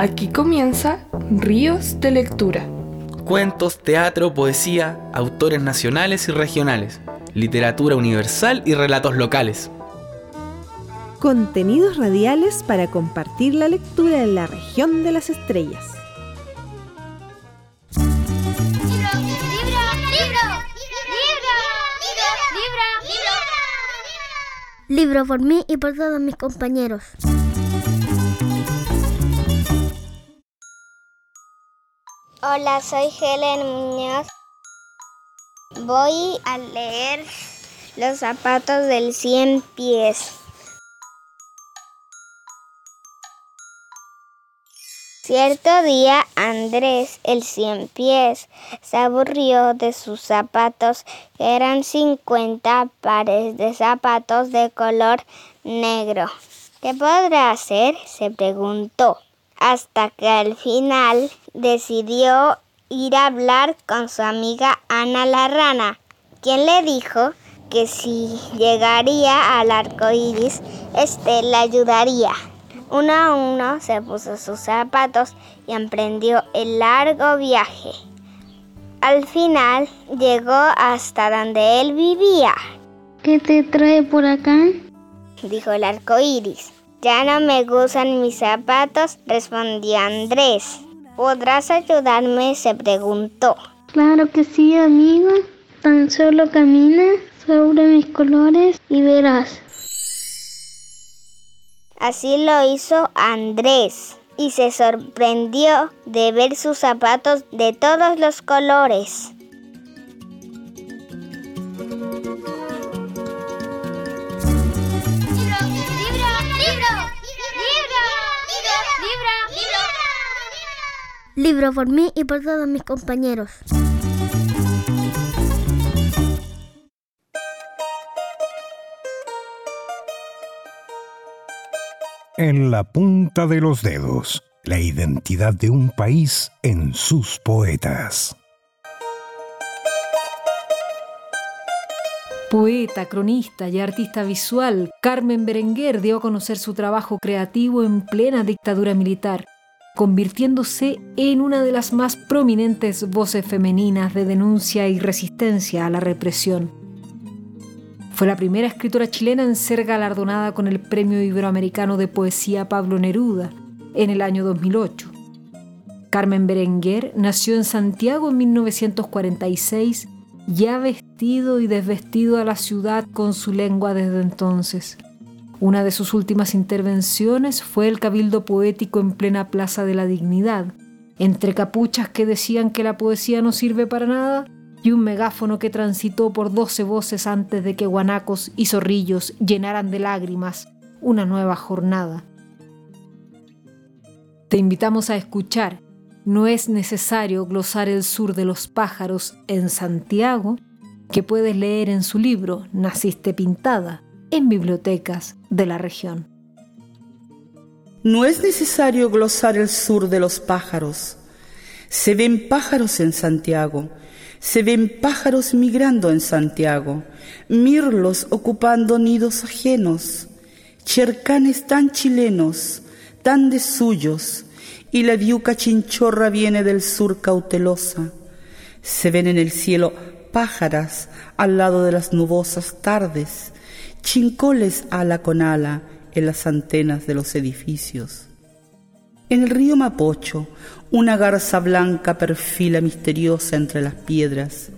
Aquí comienza Ríos de Lectura. Cuentos, teatro, poesía, autores nacionales y regionales, literatura universal y relatos locales. Contenidos radiales para compartir la lectura en la región de las estrellas. Libro por mí y por todos mis compañeros. Hola, soy Helen Muñoz. Voy a leer Los zapatos del cien pies. Cierto día Andrés, el cien pies, se aburrió de sus zapatos, que eran 50 pares de zapatos de color negro. ¿Qué podrá hacer? se preguntó, hasta que al final decidió ir a hablar con su amiga Ana la rana, quien le dijo que si llegaría al arco iris, este le ayudaría. Uno a uno se puso sus zapatos y emprendió el largo viaje. Al final llegó hasta donde él vivía. ¿Qué te trae por acá? Dijo el arco iris. Ya no me gustan mis zapatos, respondió Andrés. ¿Podrás ayudarme? se preguntó. Claro que sí, amigo. Tan solo camina sobre mis colores y verás. Así lo hizo Andrés y se sorprendió de ver sus zapatos de todos los colores. Libro por mí y por todos mis compañeros. En la punta de los dedos, la identidad de un país en sus poetas. Poeta, cronista y artista visual, Carmen Berenguer dio a conocer su trabajo creativo en plena dictadura militar, convirtiéndose en una de las más prominentes voces femeninas de denuncia y resistencia a la represión. Fue la primera escritora chilena en ser galardonada con el Premio Iberoamericano de Poesía Pablo Neruda en el año 2008. Carmen Berenguer nació en Santiago en 1946 y ha vestido y desvestido a la ciudad con su lengua desde entonces. Una de sus últimas intervenciones fue el cabildo poético en plena Plaza de la Dignidad, entre capuchas que decían que la poesía no sirve para nada y un megáfono que transitó por doce voces antes de que guanacos y zorrillos llenaran de lágrimas una nueva jornada. Te invitamos a escuchar No es necesario glosar el sur de los pájaros en Santiago, que puedes leer en su libro Naciste pintada en bibliotecas de la región. No es necesario glosar el sur de los pájaros. Se ven pájaros en Santiago se ven pájaros migrando en Santiago, mirlos ocupando nidos ajenos, chercanes tan chilenos, tan de suyos, y la viuca chinchorra viene del sur cautelosa. Se ven en el cielo pájaras al lado de las nubosas tardes, chincoles ala con ala en las antenas de los edificios. En el río Mapocho, una garza blanca perfila misteriosa entre las piedras,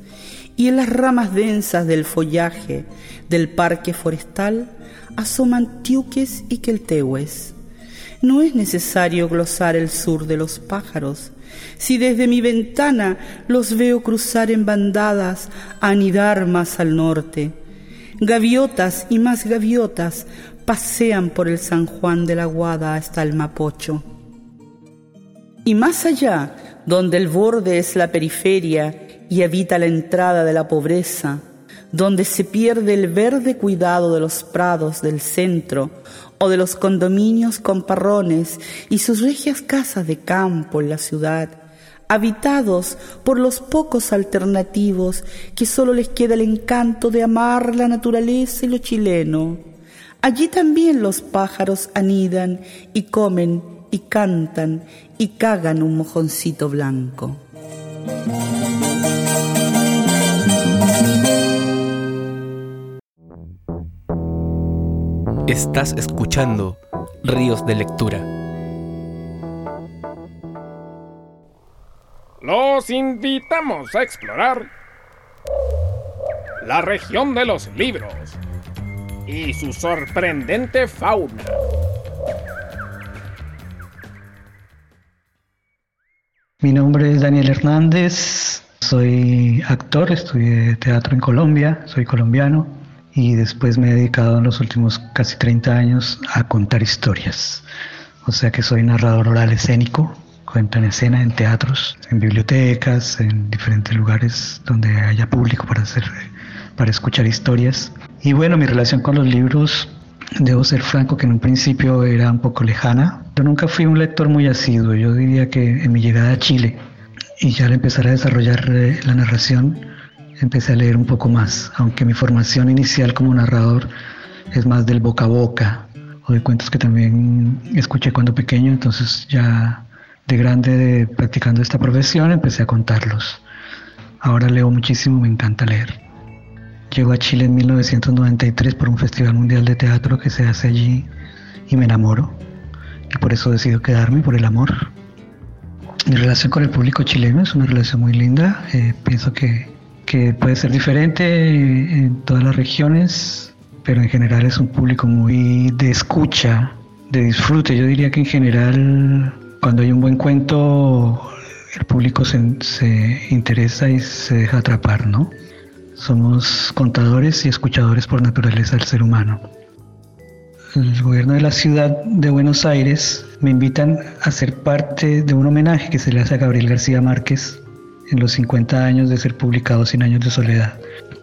y en las ramas densas del follaje del parque forestal asoman tiuques y queltehues. No es necesario glosar el sur de los pájaros, si desde mi ventana los veo cruzar en bandadas a anidar más al norte. Gaviotas y más gaviotas pasean por el San Juan de la Guada hasta el Mapocho. Y más allá, donde el borde es la periferia y habita la entrada de la pobreza, donde se pierde el verde cuidado de los prados del centro o de los condominios con parrones y sus regias casas de campo en la ciudad, habitados por los pocos alternativos que solo les queda el encanto de amar la naturaleza y lo chileno. Allí también los pájaros anidan y comen y cantan y cagan un mojoncito blanco. Estás escuchando Ríos de Lectura. Los invitamos a explorar la región de los libros y su sorprendente fauna. Mi nombre es Daniel Hernández, soy actor, estudié teatro en Colombia, soy colombiano y después me he dedicado en los últimos casi 30 años a contar historias. O sea que soy narrador oral escénico, cuento en escena en teatros, en bibliotecas, en diferentes lugares donde haya público para hacer para escuchar historias. Y bueno, mi relación con los libros, debo ser franco que en un principio era un poco lejana. Yo nunca fui un lector muy asiduo, yo diría que en mi llegada a Chile y ya al empezar a desarrollar eh, la narración, empecé a leer un poco más, aunque mi formación inicial como narrador es más del boca a boca o de cuentos que también escuché cuando pequeño, entonces ya de grande practicando esta profesión empecé a contarlos. Ahora leo muchísimo, me encanta leer. Llego a Chile en 1993 por un festival mundial de teatro que se hace allí y me enamoro. Y por eso decido quedarme, por el amor. Mi relación con el público chileno es una relación muy linda. Eh, pienso que que puede ser diferente en todas las regiones, pero en general es un público muy de escucha, de disfrute. Yo diría que en general cuando hay un buen cuento el público se, se interesa y se deja atrapar, ¿no? Somos contadores y escuchadores por naturaleza del ser humano. El gobierno de la ciudad de Buenos Aires me invitan a ser parte de un homenaje que se le hace a Gabriel García Márquez en los 50 años de ser publicado Sin años de soledad,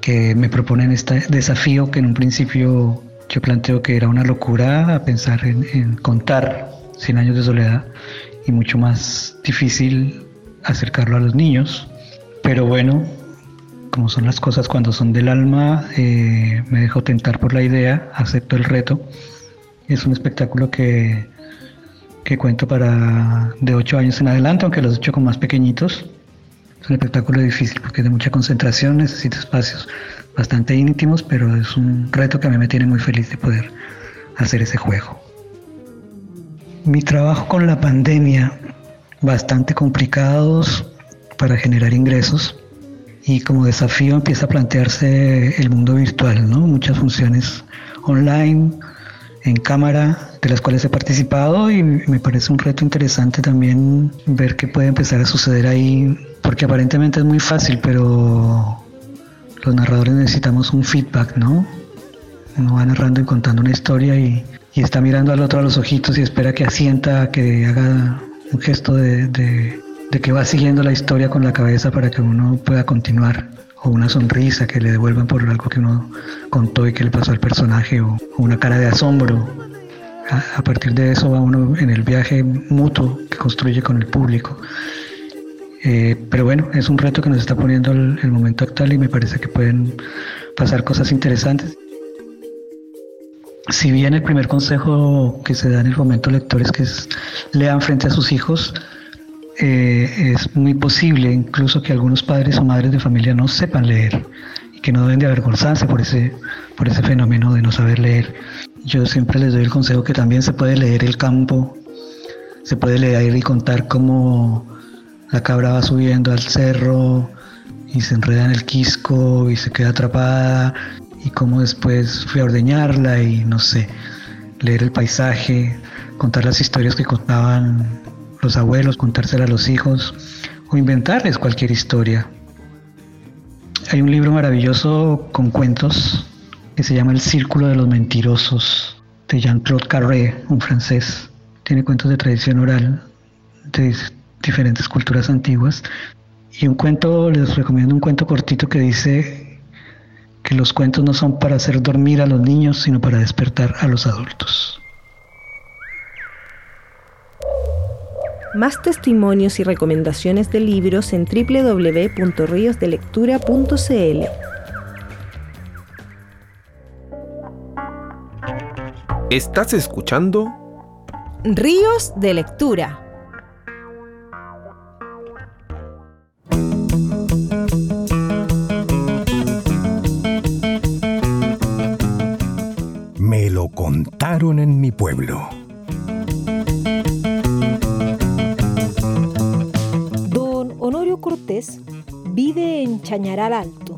que me proponen este desafío que en un principio yo planteo que era una locura pensar en, contar Sin años de soledad y mucho más difícil acercarlo a los niños. Pero bueno, como son las cosas cuando son del alma, eh, me dejo tentar por la idea, acepto el reto. Es un espectáculo que, que cuento para de 8 años en adelante, aunque los he hecho con más pequeñitos. Es un espectáculo difícil porque es de mucha concentración, necesita espacios bastante íntimos, pero es un reto que a mí me tiene muy feliz de poder hacer ese juego. Mi trabajo con la pandemia, bastante complicados para generar ingresos y como desafío empieza a plantearse el mundo virtual, ¿no? Muchas funciones online, en cámara, de las cuales he participado y me parece un reto interesante también ver qué puede empezar a suceder ahí, porque aparentemente es muy fácil, pero los narradores necesitamos un feedback, ¿no? Uno va narrando y contando una historia y, está mirando al otro a los ojitos y espera que asienta, que haga un gesto de, de que va siguiendo la historia con la cabeza para que uno pueda continuar o una sonrisa que le devuelvan por algo que uno contó y que le pasó al personaje o una cara de asombro a, partir de eso va uno en el viaje mutuo que construye con el público. Eh, pero bueno, es un reto que nos está poniendo el, momento actual y me parece que pueden pasar cosas interesantes. Si bien el primer consejo que se da en el momento lectores que lean frente a sus hijos, eh, es muy posible incluso que algunos padres o madres de familia no sepan leer y que no deben de avergonzarse por ese, por ese fenómeno de no saber leer. Yo siempre les doy el consejo que también se puede leer el campo, se puede leer y contar cómo la cabra va subiendo al cerro y se enreda en el quisco y se queda atrapada y cómo después fui a ordeñarla y no sé, leer el paisaje, contar las historias que contaban los abuelos, contárselas a los hijos o inventarles cualquier historia. Hay un libro maravilloso con cuentos que se llama El Círculo de los Mentirosos, de Jean-Claude Carré, un francés. Tiene cuentos de tradición oral de diferentes culturas antiguas. Y un cuento, les recomiendo un cuento cortito que dice que los cuentos no son para hacer dormir a los niños, sino para despertar a los adultos. Más testimonios y recomendaciones de libros en www.riosdelectura.cl. Estás escuchando Ríos de Lectura. En mi pueblo. Don Honorio Cortés vive en Chañaral Alto,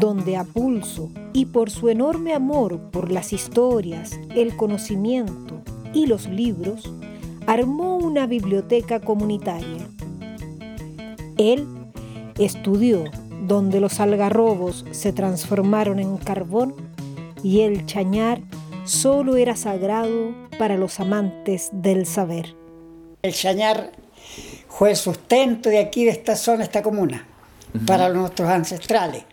donde a pulso y por su enorme amor por las historias, el conocimiento y los libros, armó una biblioteca comunitaria. Él estudió donde los algarrobos se transformaron en carbón y el chañar solo era sagrado para los amantes del saber. El chañar fue el sustento de aquí, de esta zona, esta comuna, para nuestros ancestrales.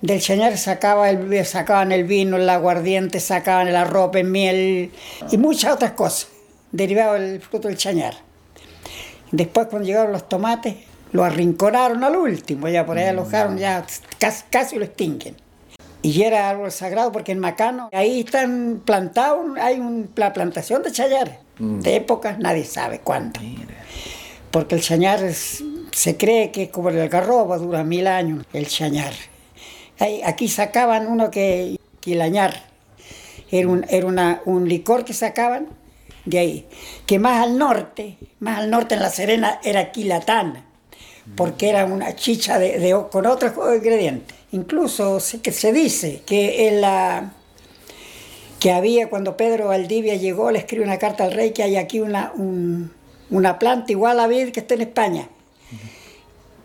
Del chañar sacaba el, sacaban el vino, el aguardiente, sacaban el arroz, el miel y muchas otras cosas, derivado del fruto del chañar. Después cuando llegaron los tomates, lo arrinconaron al último, ya por ahí alojaron, ya casi, casi lo extinguen. Y era algo sagrado porque en Macano, ahí están plantados, hay una plantación de chañar, de épocas, nadie sabe cuándo. Porque el chañar es- se cree que es como el algarrobo, dura mil años, el chañar. Ahí- aquí sacaban uno que, quilañar, era, un, era una- un licor que sacaban de ahí. Que más al norte, más al norte en La Serena era quilatán, porque era una chicha de, de- con otros ingredientes. Incluso se, que se dice que en la que había cuando Pedro Valdivia llegó, le escribe una carta al rey que hay aquí una, un- una planta igual a vid que está en España.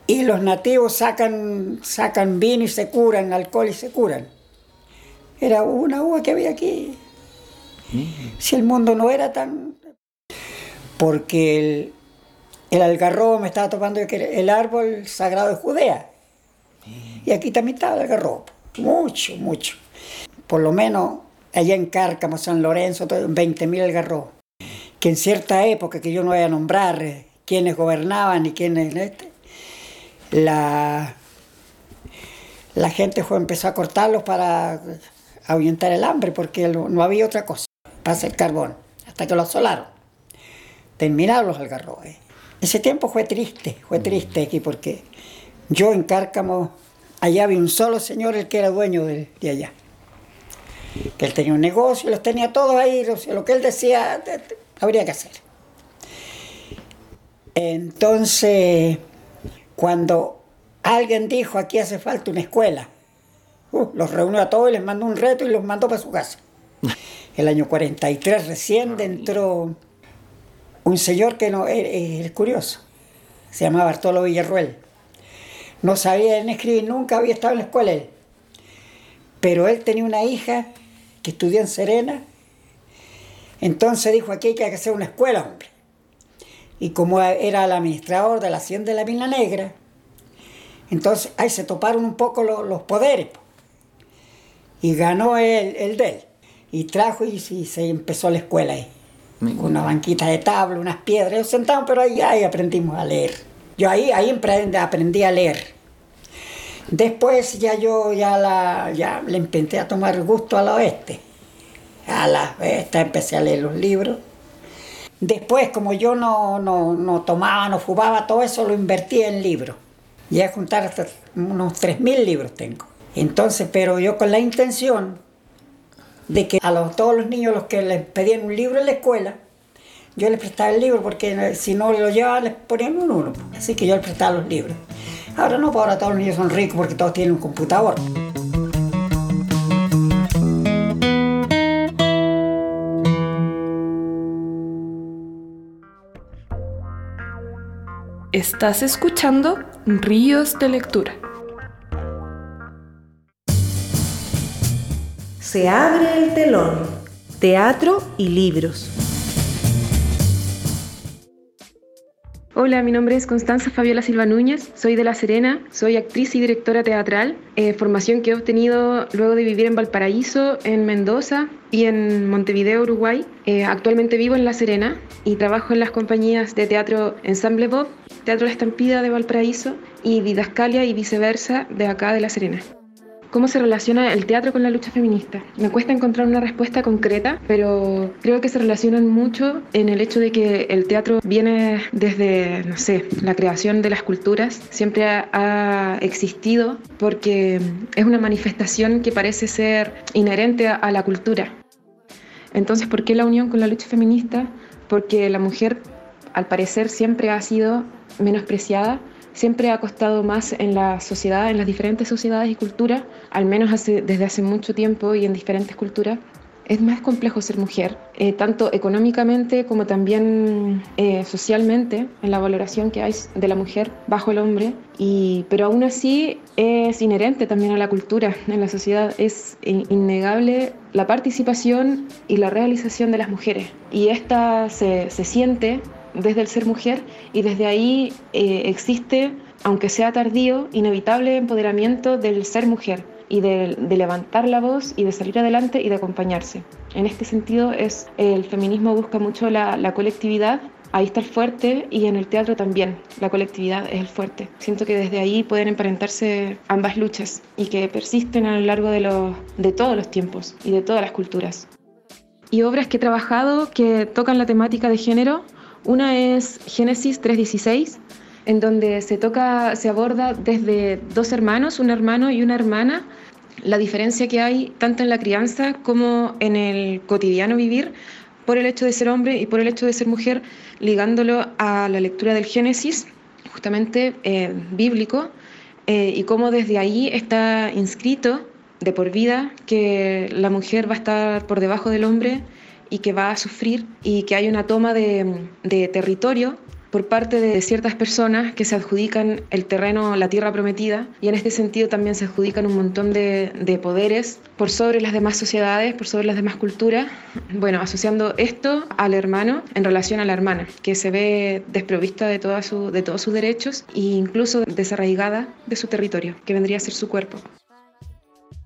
Y los nativos sacan, sacan vino y se curan, alcohol y se curan. Era una uva que había aquí. Si el mundo no era tan... Porque el, el algarrobo me estaba topando el árbol sagrado de Judea. Y aquí también estaba el algarrobo. Mucho, mucho. Por lo menos allá en Cárcamo, San Lorenzo, todo, 20.000 algarrobos. Que en cierta época, que yo no voy a nombrar eh, quiénes gobernaban y quiénes... este, la, la gente fue, empezó a cortarlos para ahuyentar el hambre, porque no había otra cosa para hacer carbón, hasta que lo asolaron. Terminaron los algarrobos. eh. Ese tiempo fue triste, fue triste aquí, porque yo en Cárcamo, allá había un solo señor, el que era dueño de, de allá. Que él tenía un negocio, los tenía todos ahí, lo, lo que él decía, de- de- habría que hacer. Entonces, cuando alguien dijo aquí hace falta una escuela, uh, los reunió a todos y les mandó un reto y los mandó para su casa. El año 43 recién entró un señor que no es, es curioso, se llamaba Bartolo Villarruel. No sabía ni escribir, nunca había estado en la escuela él. Pero él tenía una hija que estudió en Serena. Entonces dijo, aquí hay que hacer una escuela, hombre. Y como era el administrador de la hacienda de la Mina Negra, entonces ahí se toparon un poco lo- los poderes. po. Y ganó el, el de él. Y trajo y, y se empezó la escuela ahí. Una banquita de tabla, unas piedras. Ellos sentaban, pero ahí, ahí aprendimos a leer. Yo ahí, ahí aprendí a leer. Después ya yo ya, la, ya le empecé a tomar gusto a la oeste. A la oeste empecé a leer los libros. Después, como yo no, no, no tomaba, no fumaba, todo eso lo invertí en libros. Llegué a juntar hasta unos 3.000 libros tengo. Entonces, pero yo con la intención de que a los, todos los niños los que les pedían un libro en la escuela, yo les prestaba el libro porque si no lo llevaban les ponían un uno. Así que yo les prestaba los libros. Ahora no, ahora todos los niños son ricos porque todos tienen un computador. Estás escuchando Ríos de Lectura. Se abre el telón. Teatro y libros. Hola, mi nombre es Constanza Fabiola Silva Núñez, soy de La Serena, soy actriz y directora teatral, eh, formación que he obtenido luego de vivir en Valparaíso, en Mendoza y en Montevideo, Uruguay. Eh, actualmente vivo en La Serena y trabajo en las compañías de teatro Ensemble Bob, Teatro La Estampida de Valparaíso y Didascalia y viceversa de acá de La Serena. ¿Cómo se relaciona el teatro con la lucha feminista? Me cuesta encontrar una respuesta concreta, pero creo que se relacionan mucho en el hecho de que el teatro viene desde, no sé, la creación de las culturas, siempre ha, existido porque es una manifestación que parece ser inherente a la cultura. Entonces, ¿por qué la unión con la lucha feminista? Porque la mujer, al parecer, siempre ha sido menospreciada siempre ha costado más en la sociedad, en las diferentes sociedades y culturas, al menos desde hace mucho tiempo y en diferentes culturas. Es más complejo ser mujer, eh, tanto económicamente como también eh, socialmente, en la valoración que hay de la mujer bajo el hombre, y, pero aún así es inherente también a la cultura, en la sociedad. Es innegable la participación y la realización de las mujeres, y esta se, se siente desde el ser mujer y desde ahí eh, existe, aunque sea tardío, inevitable empoderamiento del ser mujer y de, levantar la voz y de salir adelante y de acompañarse. En este sentido es el feminismo busca mucho la, colectividad ahí está el fuerte y en el teatro también la colectividad es el fuerte. Siento que desde ahí pueden emparentarse ambas luchas y que persisten a lo largo de, los, de todos los tiempos y de todas las culturas. Y obras que he trabajado que tocan la temática de género una es Génesis 3.16, en donde se toca, se aborda desde dos hermanos, un hermano y una hermana, la diferencia que hay tanto en la crianza como en el cotidiano vivir por el hecho de ser hombre y por el hecho de ser mujer, ligándolo a la lectura del Génesis, justamente eh, bíblico, eh, y cómo desde ahí está inscrito de por vida que la mujer va a estar por debajo del hombre y que va a sufrir y que hay una toma de, territorio por parte de ciertas personas que se adjudican el terreno, la tierra prometida, y en este sentido también se adjudican un montón de, poderes por sobre las demás sociedades, por sobre las demás culturas, bueno, asociando esto al hermano en relación a la hermana, que se ve desprovista de, toda su, de todos sus derechos e incluso desarraigada de su territorio, que vendría a ser su cuerpo.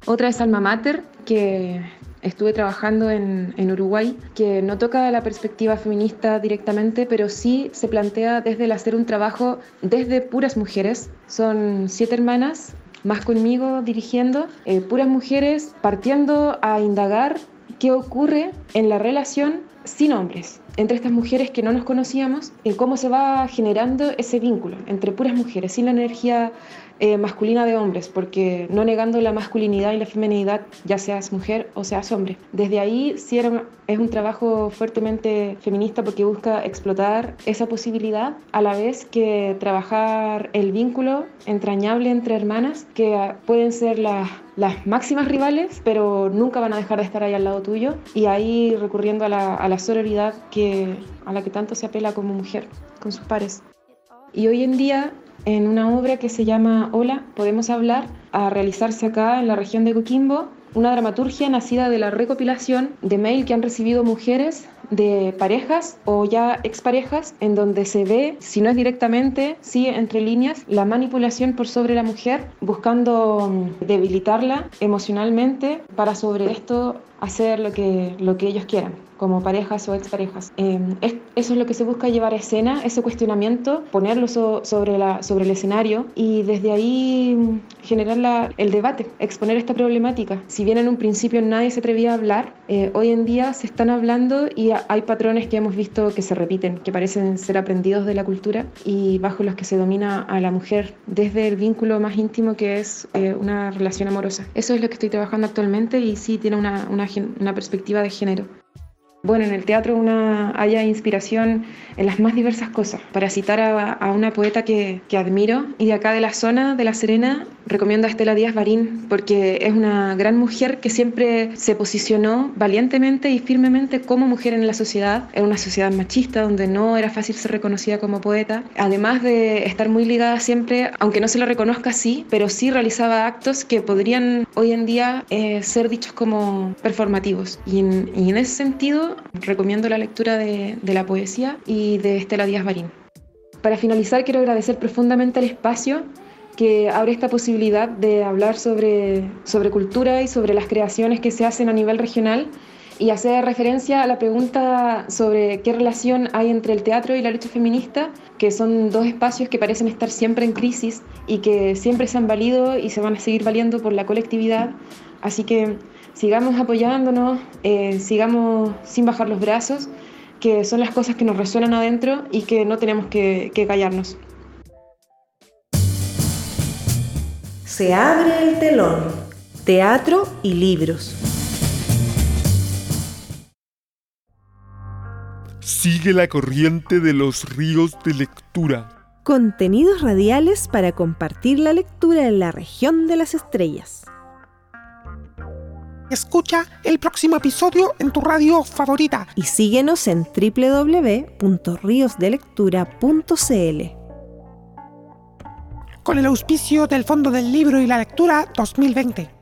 Otra es Alma Mater, que estuve trabajando en, Uruguay, que no toca la perspectiva feminista directamente, pero sí se plantea desde el hacer un trabajo desde puras mujeres. Son siete hermanas, más conmigo dirigiendo, eh, puras mujeres partiendo a indagar qué ocurre en la relación sin hombres entre estas mujeres que no nos conocíamos, en cómo se va generando ese vínculo entre puras mujeres, sin la energía eh, masculina de hombres, porque no negando la masculinidad y la feminidad, ya seas mujer o seas hombre. Desde ahí sí es un trabajo fuertemente feminista porque busca explotar esa posibilidad a la vez que trabajar el vínculo entrañable entre hermanas que pueden ser las máximas rivales, pero nunca van a dejar de estar ahí al lado tuyo y ahí recurriendo a la, a la sororidad que, a la que tanto se apela como mujer con sus pares. Y hoy en día en una obra que se llama Hola, podemos hablar, a realizarse acá en la región de Coquimbo, una dramaturgia nacida de la recopilación de mail que han recibido mujeres de parejas o ya exparejas en donde se ve, si no es directamente, sí entre líneas, la manipulación por sobre la mujer, buscando mm, debilitarla emocionalmente para sobre esto hacer lo que, lo que ellos quieran como parejas o exparejas. Eh, eso es lo que se busca llevar a escena, ese cuestionamiento, ponerlo sobre, la, sobre el escenario y desde ahí generar el debate, exponer esta problemática. Si bien en un principio nadie se atrevía a hablar, eh, hoy en día se están hablando y hay patrones que hemos visto que se repiten, que parecen ser aprendidos de la cultura y bajo los que se domina a la mujer desde el vínculo más íntimo que es eh, una relación amorosa. Eso es lo que estoy trabajando actualmente y sí tiene una, una, una perspectiva de género. Bueno, en el teatro una, haya inspiración en las más diversas cosas. Para citar a, una poeta que, admiro y de acá de la zona de La Serena, recomiendo a Estela Díaz Barín porque es una gran mujer que siempre se posicionó valientemente y firmemente como mujer en la sociedad, en una sociedad machista donde no era fácil ser reconocida como poeta, además de estar muy ligada siempre, aunque no se la reconozca así, pero sí realizaba actos que podrían hoy en día eh, ser dichos como performativos. Y en ese sentido, recomiendo la lectura de, la poesía y de Estela Díaz Barín. Para finalizar, quiero agradecer profundamente al espacio que abre esta posibilidad de hablar sobre, sobre cultura y sobre las creaciones que se hacen a nivel regional y hace referencia a la pregunta sobre qué relación hay entre el teatro y la lucha feminista, que son dos espacios que parecen estar siempre en crisis y que siempre se han valido y se van a seguir valiendo por la colectividad. Así que sigamos apoyándonos, eh, sigamos sin bajar los brazos, que son las cosas que nos resuenan adentro y que no tenemos que, que callarnos. Se abre el telón. Teatro y libros. Sigue la corriente de los ríos de lectura. Contenidos radiales para compartir la lectura en la región de las estrellas. Escucha el próximo episodio en tu radio favorita. Y síguenos en www.riosdelectura.cl. Con el auspicio del Fondo del Libro y la Lectura 2020.